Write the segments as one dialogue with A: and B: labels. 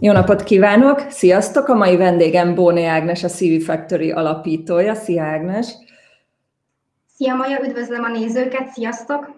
A: Jó napot kívánok! Sziasztok! A mai vendégem Bóné Ágnes, a CV Factory alapítója. Szia Ágnes!
B: Szia Maja, üdvözlöm a nézőket, sziasztok!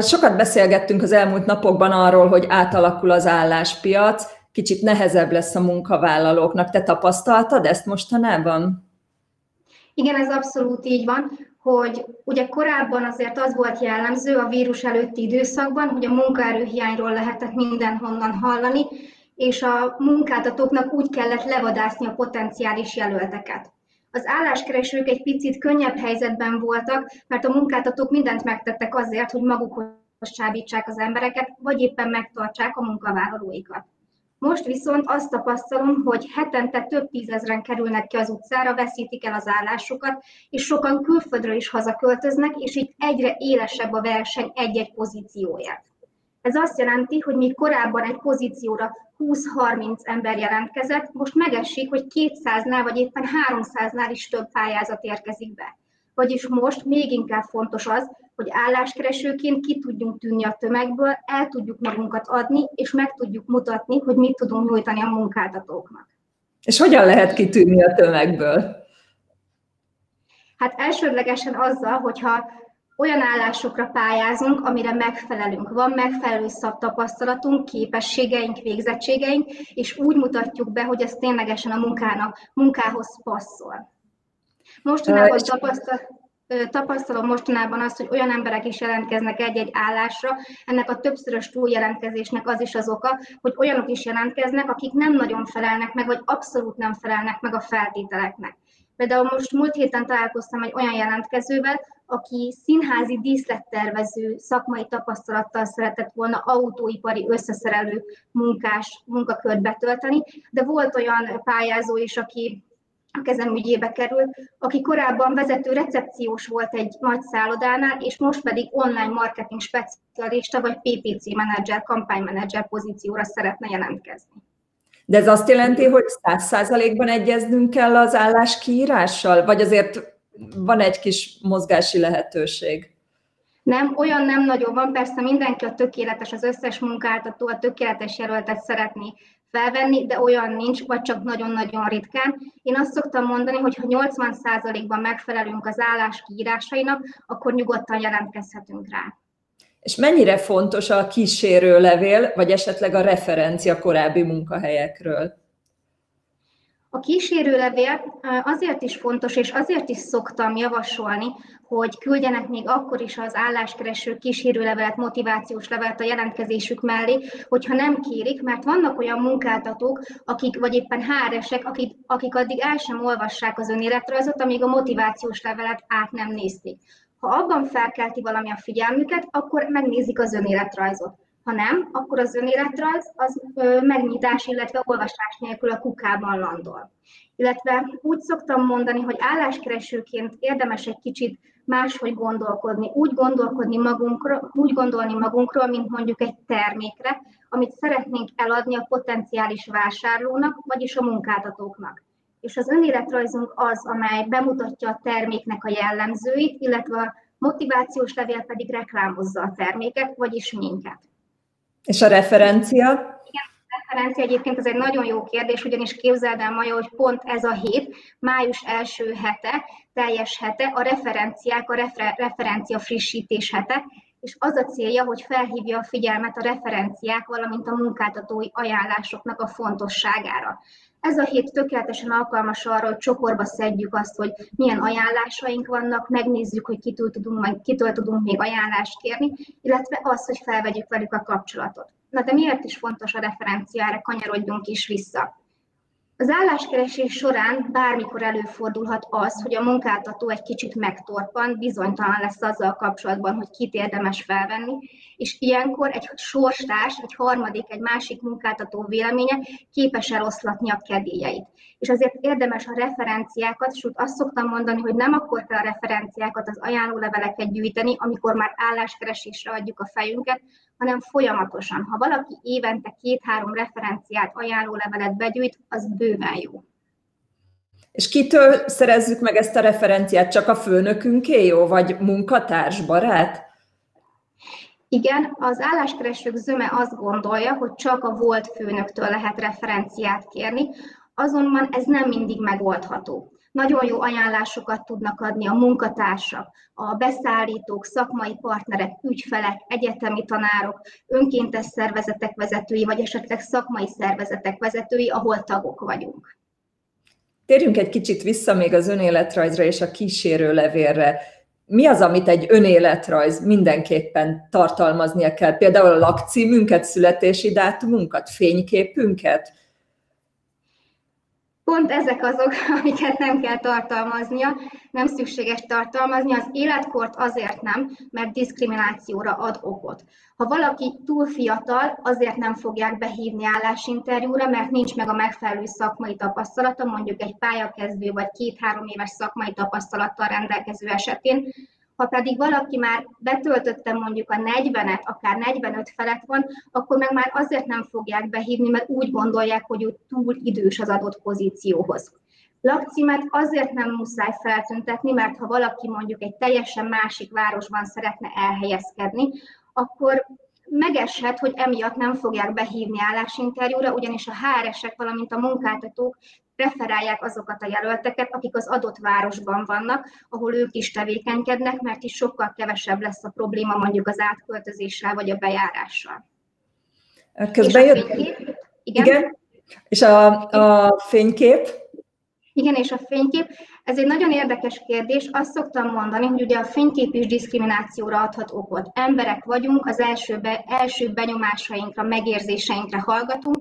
A: Sokat beszélgettünk az elmúlt napokban arról, hogy átalakul az álláspiac, kicsit nehezebb lesz a munkavállalóknak. Te tapasztaltad ezt mostanában?
B: Igen, ez abszolút így van, hogy ugye korábban azért az volt jellemző a vírus előtti időszakban, hogy a munkaerőhiányról lehetett mindenhonnan hallani, és a munkáltatóknak úgy kellett levadászni a potenciális jelölteket. Az álláskeresők egy picit könnyebb helyzetben voltak, mert a munkáltatók mindent megtettek azért, hogy magukhoz csábítsák az embereket, vagy éppen megtartsák a munkavállalóikat. Most viszont azt tapasztalom, hogy hetente több tízezren kerülnek ki az utcára, veszítik el az állásukat, és sokan külföldről is hazaköltöznek, és így egyre élesebb a verseny egy-egy pozícióért. Ez azt jelenti, hogy míg korábban egy pozícióra 20-30 ember jelentkezett, most megesik, hogy 200-nál vagy éppen 300-nál is több pályázat érkezik be. Vagyis most még inkább fontos az, hogy álláskeresőként ki tudjunk tűnni a tömegből, el tudjuk magunkat adni, és meg tudjuk mutatni, hogy mit tudunk nyújtani a munkáltatóknak.
A: És hogyan lehet kitűnni a tömegből?
B: Hát elsődlegesen azzal, hogyha olyan állásokra pályázunk, amire megfelelünk. Van megfelelő tapasztalatunk, képességeink, végzettségeink, és úgy mutatjuk be, hogy ez ténylegesen a munkának, munkához passzol. Mostanában tapasztal, tapasztalom mostanában azt, hogy olyan emberek is jelentkeznek egy-egy állásra, ennek a többszörös túljelentkezésnek az is az oka, hogy olyanok is jelentkeznek, akik nem nagyon felelnek meg, vagy abszolút nem felelnek meg a feltételeknek. Például most múlt héten találkoztam egy olyan jelentkezővel, aki színházi díszlettervező szakmai tapasztalattal szeretett volna autóipari összeszerelő munkás munkakört betölteni, de volt olyan pályázó is, aki a kezem ügyébe került, aki korábban vezető recepciós volt egy nagy szállodánál, és most pedig online marketing specialista vagy PPC menedzser, kampánymenedzser pozícióra szeretne jelentkezni.
A: De ez azt jelenti, hogy száz százalékban egyeznünk kell az állás kiírással, vagy azért van egy kis mozgási lehetőség?
B: Nem, olyan nem nagyon van, persze mindenki a tökéletes, az összes munkáltató a tökéletes jelöltet szeretné felvenni, de olyan nincs, vagy csak nagyon-nagyon ritkán. Én azt szoktam mondani, hogy ha 80%-ban megfelelünk az állás kiírásainak, akkor nyugodtan jelentkezhetünk rá.
A: És mennyire fontos a kísérő levél, vagy esetleg a referencia korábbi munkahelyekről?
B: A kísérőlevél azért is fontos, és azért is szoktam javasolni, hogy küldjenek még akkor is az álláskereső kísérőlevelet, motivációs levelet a jelentkezésük mellé, hogyha nem kérik, mert vannak olyan munkáltatók, akik, vagy éppen háresek, akik, akik addig el sem olvassák az önéletrajzot, amíg a motivációs levelet át nem nézték. Ha abban felkelti valami a figyelmüket, akkor megnézik az önéletrajzot. Ha nem, akkor az önéletrajz az megnyitás, illetve olvasás nélkül a kukában landol. Illetve úgy szoktam mondani, hogy álláskeresőként érdemes egy kicsit máshogy gondolkodni, úgy gondolkodni magunkról, úgy gondolni magunkról, mint mondjuk egy termékre, amit szeretnénk eladni a potenciális vásárlónak, vagyis a munkáltatóknak. És az önéletrajzunk az, amely bemutatja a terméknek a jellemzőit, illetve a motivációs levél pedig reklámozza a terméket, vagyis minket.
A: És a referencia?
B: Igen, a referencia egyébként ez egy nagyon jó kérdés, ugyanis képzeld el, Maja, hogy pont ez a hét, május első hete, teljes hete, a referenciák, a refer- referencia frissítés hete, és az a célja, hogy felhívja a figyelmet a referenciák, valamint a munkáltatói ajánlásoknak a fontosságára. Ez a hét tökéletesen alkalmas arra, hogy csokorba szedjük azt, hogy milyen ajánlásaink vannak, megnézzük, hogy kitől tudunk, majd kitől tudunk még ajánlást kérni, illetve az, hogy felvegyük velük a kapcsolatot. Na de miért is fontos a referenciára, kanyarodjunk is vissza. Az álláskeresés során bármikor előfordulhat az, hogy a munkáltató egy kicsit megtorpan, bizonytalan lesz azzal kapcsolatban, hogy kit érdemes felvenni, és ilyenkor egy sorstárs, egy harmadik, egy másik munkáltató véleménye képes eloszlatni a kedélyeit. És azért érdemes a referenciákat, sőt azt szoktam mondani, hogy nem akkor kell a referenciákat, az ajánlóleveleket gyűjteni, amikor már álláskeresésre adjuk a fejünket, hanem folyamatosan. Ha valaki évente két-három referenciát, ajánlólevelet begyűjt, az bőven jó.
A: És kitől szerezzük meg ezt a referenciát? Csak a főnökünké jó, vagy munkatárs, barát?
B: Igen, az álláskeresők zöme azt gondolja, hogy csak a volt főnöktől lehet referenciát kérni, azonban ez nem mindig megoldható. Nagyon jó ajánlásokat tudnak adni a munkatársak, a beszállítók, szakmai partnerek, ügyfelek, egyetemi tanárok, önkéntes szervezetek vezetői, vagy esetleg szakmai szervezetek vezetői, ahol tagok vagyunk.
A: Térjünk egy kicsit vissza még az önéletrajzra és a kísérőlevélre mi az, amit egy önéletrajz mindenképpen tartalmaznia kell? Például a lakcímünket, születési dátumunkat, fényképünket?
B: Pont ezek azok, amiket nem kell tartalmaznia, nem szükséges tartalmazni. Az életkort azért nem, mert diszkriminációra ad okot. Ha valaki túl fiatal, azért nem fogják behívni állásinterjúra, mert nincs meg a megfelelő szakmai tapasztalata, mondjuk egy pályakezdő vagy két-három éves szakmai tapasztalattal rendelkező esetén, ha pedig valaki már betöltötte mondjuk a 40-et, akár 45 felett van, akkor meg már azért nem fogják behívni, mert úgy gondolják, hogy ő túl idős az adott pozícióhoz. Lakcímet azért nem muszáj feltüntetni, mert ha valaki mondjuk egy teljesen másik városban szeretne elhelyezkedni, akkor megeshet, hogy emiatt nem fogják behívni állásinterjúra, ugyanis a HR-esek, valamint a munkáltatók preferálják azokat a jelölteket, akik az adott városban vannak, ahol ők is tevékenykednek, mert is sokkal kevesebb lesz a probléma mondjuk az átköltözéssel vagy a bejárással.
A: Közben jött... Igen? Igen. És a, a fénykép?
B: Igen, és a fénykép, ez egy nagyon érdekes kérdés. Azt szoktam mondani, hogy ugye a fénykép is diszkriminációra adhat okot. Emberek vagyunk, az első, be, első benyomásainkra, megérzéseinkre hallgatunk,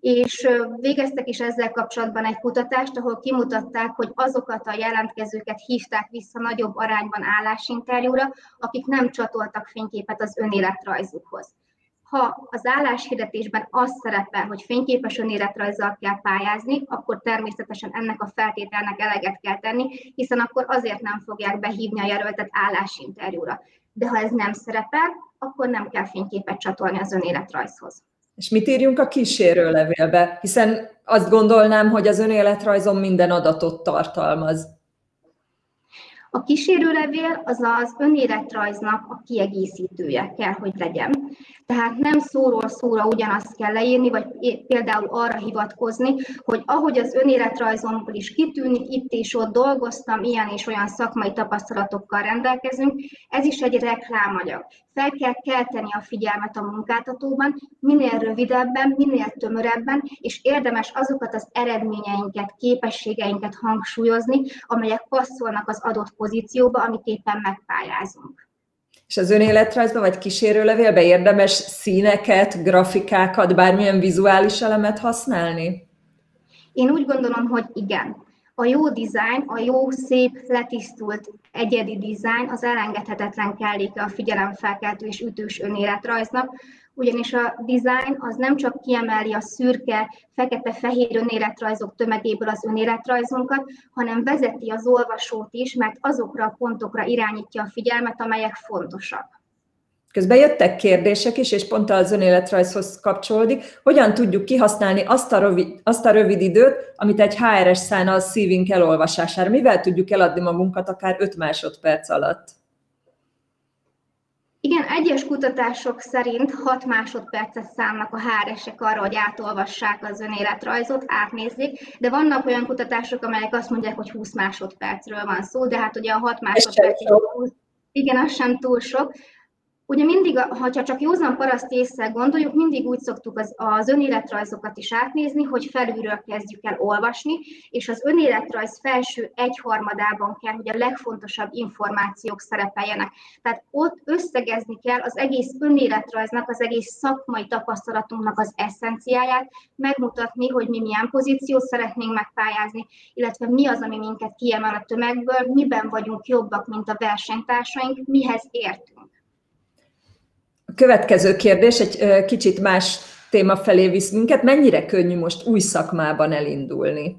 B: és végeztek is ezzel kapcsolatban egy kutatást, ahol kimutatták, hogy azokat a jelentkezőket hívták vissza nagyobb arányban állásinterjúra, akik nem csatoltak fényképet az önéletrajzukhoz. Ha az álláshirdetésben az szerepel, hogy fényképes önéletrajzzal kell pályázni, akkor természetesen ennek a feltételnek eleget kell tenni, hiszen akkor azért nem fogják behívni a jelöltet állásinterjúra. De ha ez nem szerepel, akkor nem kell fényképet csatolni az önéletrajzhoz.
A: És mit írjunk a kísérőlevélbe? Hiszen azt gondolnám, hogy az önéletrajzom minden adatot tartalmaz.
B: A kísérőlevél az az önéletrajznak a kiegészítője kell, hogy legyen. Tehát nem szóról szóra ugyanazt kell leírni, vagy például arra hivatkozni, hogy ahogy az önéletrajzomból is kitűnik, itt és ott dolgoztam, ilyen és olyan szakmai tapasztalatokkal rendelkezünk, ez is egy reklámanyag. Fel kell kelteni a figyelmet a munkáltatóban, minél rövidebben, minél tömörebben, és érdemes azokat az eredményeinket, képességeinket hangsúlyozni, amelyek passzolnak az adott pozícióba, amit éppen megpályázunk.
A: És az önéletrajzban vagy kísérőlevélben érdemes színeket, grafikákat, bármilyen vizuális elemet használni?
B: Én úgy gondolom, hogy igen. A jó dizájn, a jó, szép, letisztult, egyedi dizájn az elengedhetetlen kelléke a figyelemfelkeltő és ütős önéletrajznak, ugyanis a design az nem csak kiemeli a szürke, fekete-fehér önéletrajzok tömegéből az önéletrajzunkat, hanem vezeti az olvasót is, mert azokra a pontokra irányítja a figyelmet, amelyek fontosak.
A: Közben jöttek kérdések is, és pont az önéletrajzhoz kapcsolódik. Hogyan tudjuk kihasználni azt a, rövid, azt a rövid időt, amit egy HRS szállna a szívünk elolvasására? Mivel tudjuk eladni magunkat akár 5 másodperc alatt?
B: Igen, egyes kutatások szerint 6 másodpercet számnak a háresek arra, hogy átolvassák az önéletrajzot, átnézzék, de vannak olyan kutatások, amelyek azt mondják, hogy 20 másodpercről van szó, de hát ugye a 6 másodperc, igen, az sem túl sok. Ugye mindig, ha csak józan paraszt észre gondoljuk, mindig úgy szoktuk az, az önéletrajzokat is átnézni, hogy felülről kezdjük el olvasni, és az önéletrajz felső egyharmadában kell, hogy a legfontosabb információk szerepeljenek. Tehát ott összegezni kell az egész önéletrajznak, az egész szakmai tapasztalatunknak az eszenciáját, megmutatni, hogy mi milyen pozíciót szeretnénk megpályázni, illetve mi az, ami minket kiemel a tömegből, miben vagyunk jobbak, mint a versenytársaink, mihez értünk.
A: Következő kérdés egy kicsit más téma felé visz minket. Mennyire könnyű most új szakmában elindulni?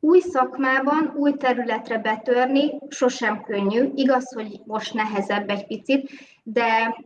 B: Új szakmában, új területre betörni sosem könnyű. Igaz, hogy most nehezebb egy picit, de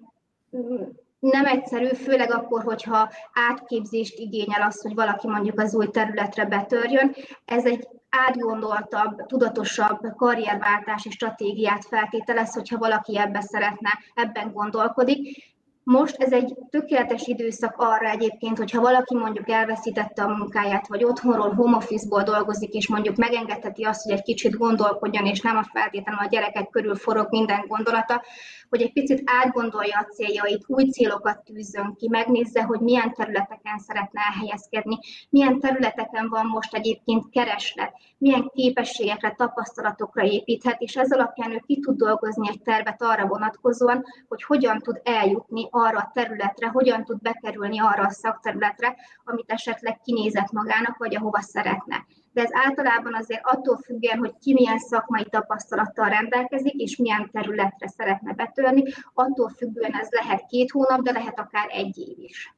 B: mm, nem egyszerű, főleg akkor, hogyha átképzést igényel az, hogy valaki mondjuk az új területre betörjön. Ez egy átgondoltabb, tudatosabb karrierváltási stratégiát feltételez, hogyha valaki ebbe szeretne, ebben gondolkodik, most ez egy tökéletes időszak arra egyébként, hogyha valaki mondjuk elveszítette a munkáját, vagy otthonról, home office-ból dolgozik, és mondjuk megengedheti azt, hogy egy kicsit gondolkodjon, és nem a feltétlenül a gyerekek körül forog minden gondolata, hogy egy picit átgondolja a céljait, új célokat tűzzön ki, megnézze, hogy milyen területeken szeretne elhelyezkedni, milyen területeken van most egyébként kereslet, milyen képességekre, tapasztalatokra építhet, és ez alapján ő ki tud dolgozni egy tervet arra vonatkozóan, hogy hogyan tud eljutni arra a területre, hogyan tud bekerülni arra a szakterületre, amit esetleg kinézett magának, vagy ahova szeretne. De ez általában azért attól függően, hogy ki milyen szakmai tapasztalattal rendelkezik, és milyen területre szeretne betörni, attól függően ez lehet két hónap, de lehet akár egy év is.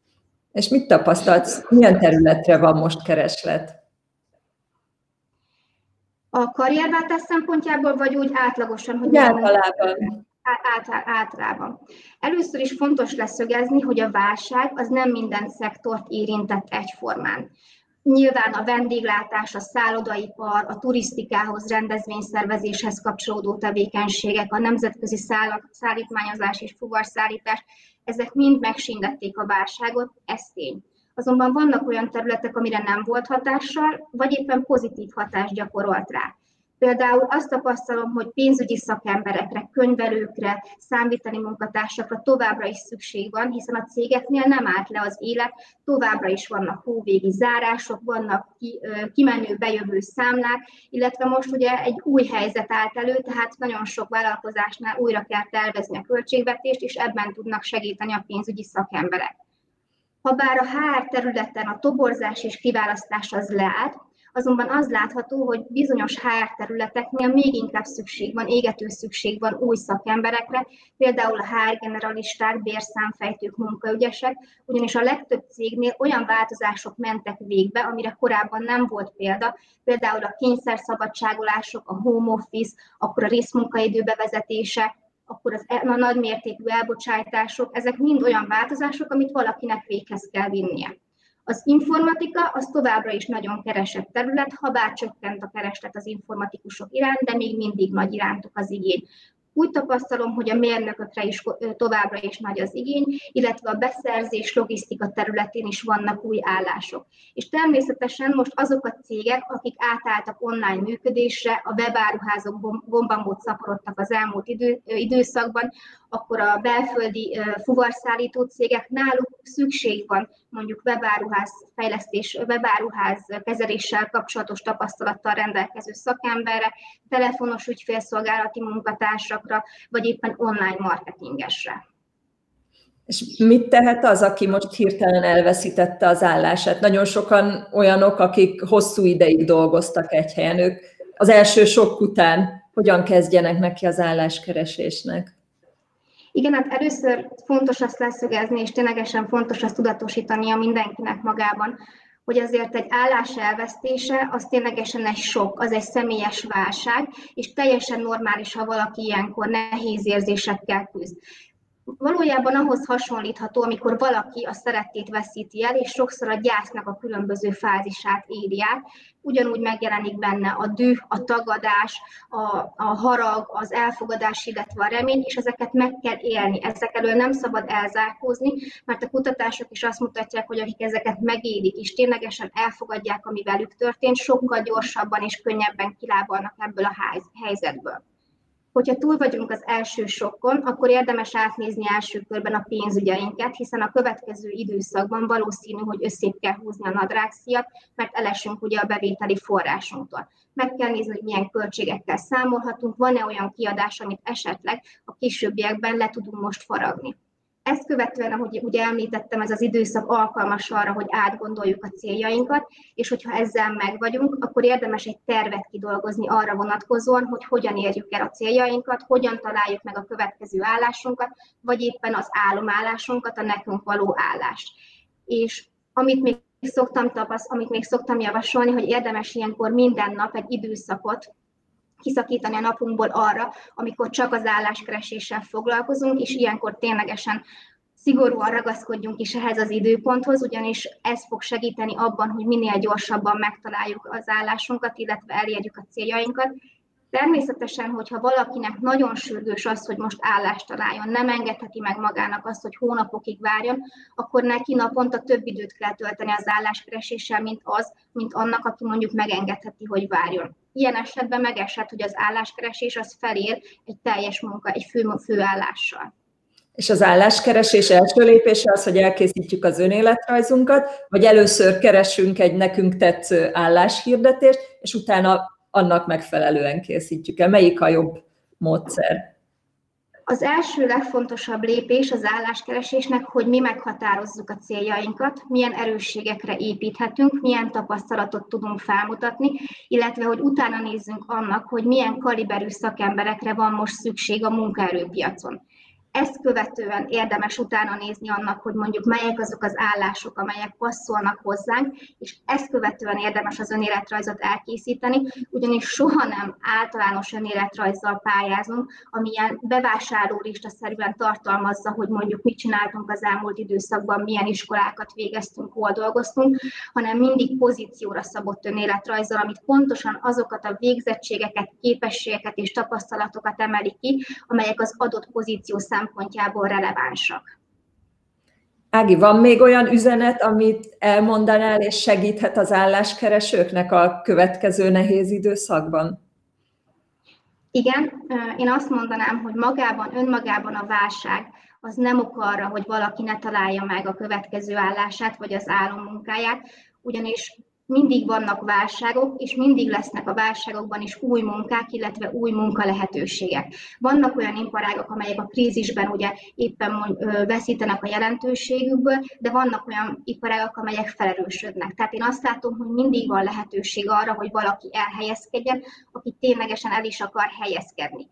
A: És mit tapasztalsz, milyen területre van most kereslet?
B: A karrierváltás szempontjából, vagy úgy átlagosan?
A: Hogy általában
B: általában. Először is fontos leszögezni, hogy a válság az nem minden szektort érintett egyformán. Nyilván a vendéglátás, a szállodaipar, a turisztikához, rendezvényszervezéshez kapcsolódó tevékenységek, a nemzetközi szállítmányozás és fuvarszállítás, ezek mind megsindették a válságot, ez tény. Azonban vannak olyan területek, amire nem volt hatással, vagy éppen pozitív hatást gyakorolt rá. Például azt tapasztalom, hogy pénzügyi szakemberekre, könyvelőkre, számviteli munkatársakra továbbra is szükség van, hiszen a cégeknél nem állt le az élet, továbbra is vannak hóvégi zárások, vannak ki, kimenő, bejövő számlák, illetve most ugye egy új helyzet állt elő, tehát nagyon sok vállalkozásnál újra kell tervezni a költségvetést, és ebben tudnak segíteni a pénzügyi szakemberek. Habár a HR területen a toborzás és kiválasztás az leállt, azonban az látható, hogy bizonyos HR területeknél még inkább szükség van, égető szükség van új szakemberekre, például a HR generalisták, bérszámfejtők, munkaügyesek, ugyanis a legtöbb cégnél olyan változások mentek végbe, amire korábban nem volt példa, például a kényszerszabadságolások, a home office, akkor a részmunkaidő bevezetése, akkor az, e, a nagymértékű elbocsátások, ezek mind olyan változások, amit valakinek véghez kell vinnie. Az informatika az továbbra is nagyon keresett terület, ha bár csökkent a kereslet az informatikusok iránt, de még mindig nagy irántuk az igény. Úgy tapasztalom, hogy a mérnökökre is továbbra is nagy az igény, illetve a beszerzés, logisztika területén is vannak új állások. És természetesen most azok a cégek, akik átálltak online működésre, a webáruházok gombamód szaporodtak az elmúlt idő, időszakban, akkor a belföldi fuvarszállító cégek náluk szükség van mondjuk webáruház fejlesztés, webáruház kezeléssel kapcsolatos tapasztalattal rendelkező szakemberre, telefonos ügyfélszolgálati munkatársakra, vagy éppen online marketingesre.
A: És mit tehet az, aki most hirtelen elveszítette az állását? Nagyon sokan olyanok, akik hosszú ideig dolgoztak egy helyen, ők az első sok után hogyan kezdjenek neki az álláskeresésnek?
B: Igen, hát először fontos azt leszögezni, és ténylegesen fontos azt tudatosítania mindenkinek magában, hogy azért egy állás elvesztése az ténylegesen egy sok, az egy személyes válság, és teljesen normális, ha valaki ilyenkor nehéz érzésekkel küzd valójában ahhoz hasonlítható, amikor valaki a szerettét veszíti el, és sokszor a gyásznak a különböző fázisát éri át. Ugyanúgy megjelenik benne a düh, a tagadás, a, a harag, az elfogadás, illetve a remény, és ezeket meg kell élni. Ezek elől nem szabad elzárkózni, mert a kutatások is azt mutatják, hogy akik ezeket megélik, és ténylegesen elfogadják, ami velük történt, sokkal gyorsabban és könnyebben kilábalnak ebből a helyzetből. Hogyha túl vagyunk az első sokkon, akkor érdemes átnézni első körben a pénzügyeinket, hiszen a következő időszakban valószínű, hogy összép kell húzni a nadrágszíjat, mert elesünk ugye a bevételi forrásunktól. Meg kell nézni, hogy milyen költségekkel számolhatunk, van-e olyan kiadás, amit esetleg a későbbiekben le tudunk most faragni. Ezt követően, ahogy ugye említettem, ez az időszak alkalmas arra, hogy átgondoljuk a céljainkat, és hogyha ezzel meg vagyunk, akkor érdemes egy tervet kidolgozni arra vonatkozóan, hogy hogyan érjük el a céljainkat, hogyan találjuk meg a következő állásunkat, vagy éppen az álomállásunkat, a nekünk való állást. És amit még szoktam tapaszt, amit még szoktam javasolni, hogy érdemes ilyenkor minden nap egy időszakot kiszakítani a napunkból arra, amikor csak az álláskereséssel foglalkozunk, és ilyenkor ténylegesen szigorúan ragaszkodjunk is ehhez az időponthoz, ugyanis ez fog segíteni abban, hogy minél gyorsabban megtaláljuk az állásunkat, illetve elérjük a céljainkat. Természetesen, hogyha valakinek nagyon sürgős az, hogy most állást találjon, nem engedheti meg magának azt, hogy hónapokig várjon, akkor neki naponta több időt kell tölteni az álláskereséssel, mint az, mint annak, aki mondjuk megengedheti, hogy várjon. Ilyen esetben megeshet, hogy az álláskeresés az felér egy teljes munka, egy fő, főállással.
A: És az álláskeresés első lépése az, hogy elkészítjük az önéletrajzunkat, vagy először keresünk egy nekünk tetsző álláshirdetést, és utána annak megfelelően készítjük el. Melyik a jobb módszer?
B: Az első legfontosabb lépés az álláskeresésnek, hogy mi meghatározzuk a céljainkat, milyen erősségekre építhetünk, milyen tapasztalatot tudunk felmutatni, illetve hogy utána nézzünk annak, hogy milyen kaliberű szakemberekre van most szükség a munkaerőpiacon. Ezt követően érdemes utána nézni annak, hogy mondjuk melyek azok az állások, amelyek passzolnak hozzánk, és ezt követően érdemes az önéletrajzot elkészíteni, ugyanis soha nem általános önéletrajzzal pályázunk, amilyen bevásárlólista szerűen tartalmazza, hogy mondjuk mit csináltunk az elmúlt időszakban, milyen iskolákat végeztünk, hol dolgoztunk, hanem mindig pozícióra szabott önéletrajzzal, amit pontosan azokat a végzettségeket, képességeket és tapasztalatokat emeli ki, amelyek az adott pozíció szempontjából szempontjából relevánsak.
A: Ági, van még olyan üzenet, amit elmondanál és segíthet az álláskeresőknek a következő nehéz időszakban?
B: Igen, én azt mondanám, hogy magában, önmagában a válság az nem ok arra, hogy valaki ne találja meg a következő állását vagy az álommunkáját, ugyanis mindig vannak válságok, és mindig lesznek a válságokban is új munkák, illetve új munkalehetőségek. Vannak olyan iparágok, amelyek a krízisben ugye éppen veszítenek a jelentőségükből, de vannak olyan iparágok, amelyek felerősödnek. Tehát én azt látom, hogy mindig van lehetőség arra, hogy valaki elhelyezkedjen, aki ténylegesen el is akar helyezkedni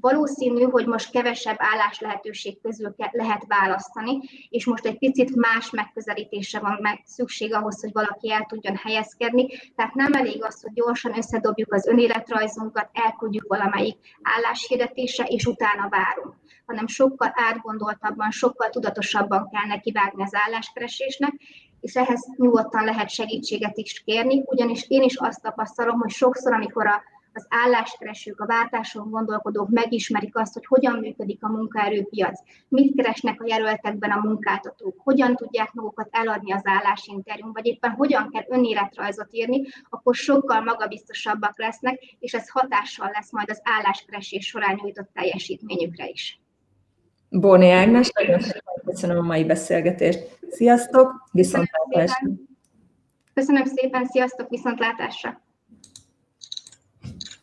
B: valószínű, hogy most kevesebb állás lehetőség közül lehet választani, és most egy picit más megközelítése van meg szükség ahhoz, hogy valaki el tudjon helyezkedni. Tehát nem elég az, hogy gyorsan összedobjuk az önéletrajzunkat, elküldjük valamelyik álláshirdetése, és utána várunk hanem sokkal átgondoltabban, sokkal tudatosabban kell nekivágni az álláskeresésnek, és ehhez nyugodtan lehet segítséget is kérni, ugyanis én is azt tapasztalom, hogy sokszor, amikor a az álláskeresők, a váltáson gondolkodók megismerik azt, hogy hogyan működik a munkaerőpiac, mit keresnek a jelöltekben a munkáltatók, hogyan tudják magukat eladni az állásinterjún, vagy éppen hogyan kell önéletrajzot írni, akkor sokkal magabiztosabbak lesznek, és ez hatással lesz majd az álláskeresés során nyújtott teljesítményükre is.
A: Bóni Ágnes, nagyon köszönöm a mai beszélgetést. Sziasztok, viszontlátásra!
B: Köszönöm szépen, sziasztok, viszontlátásra!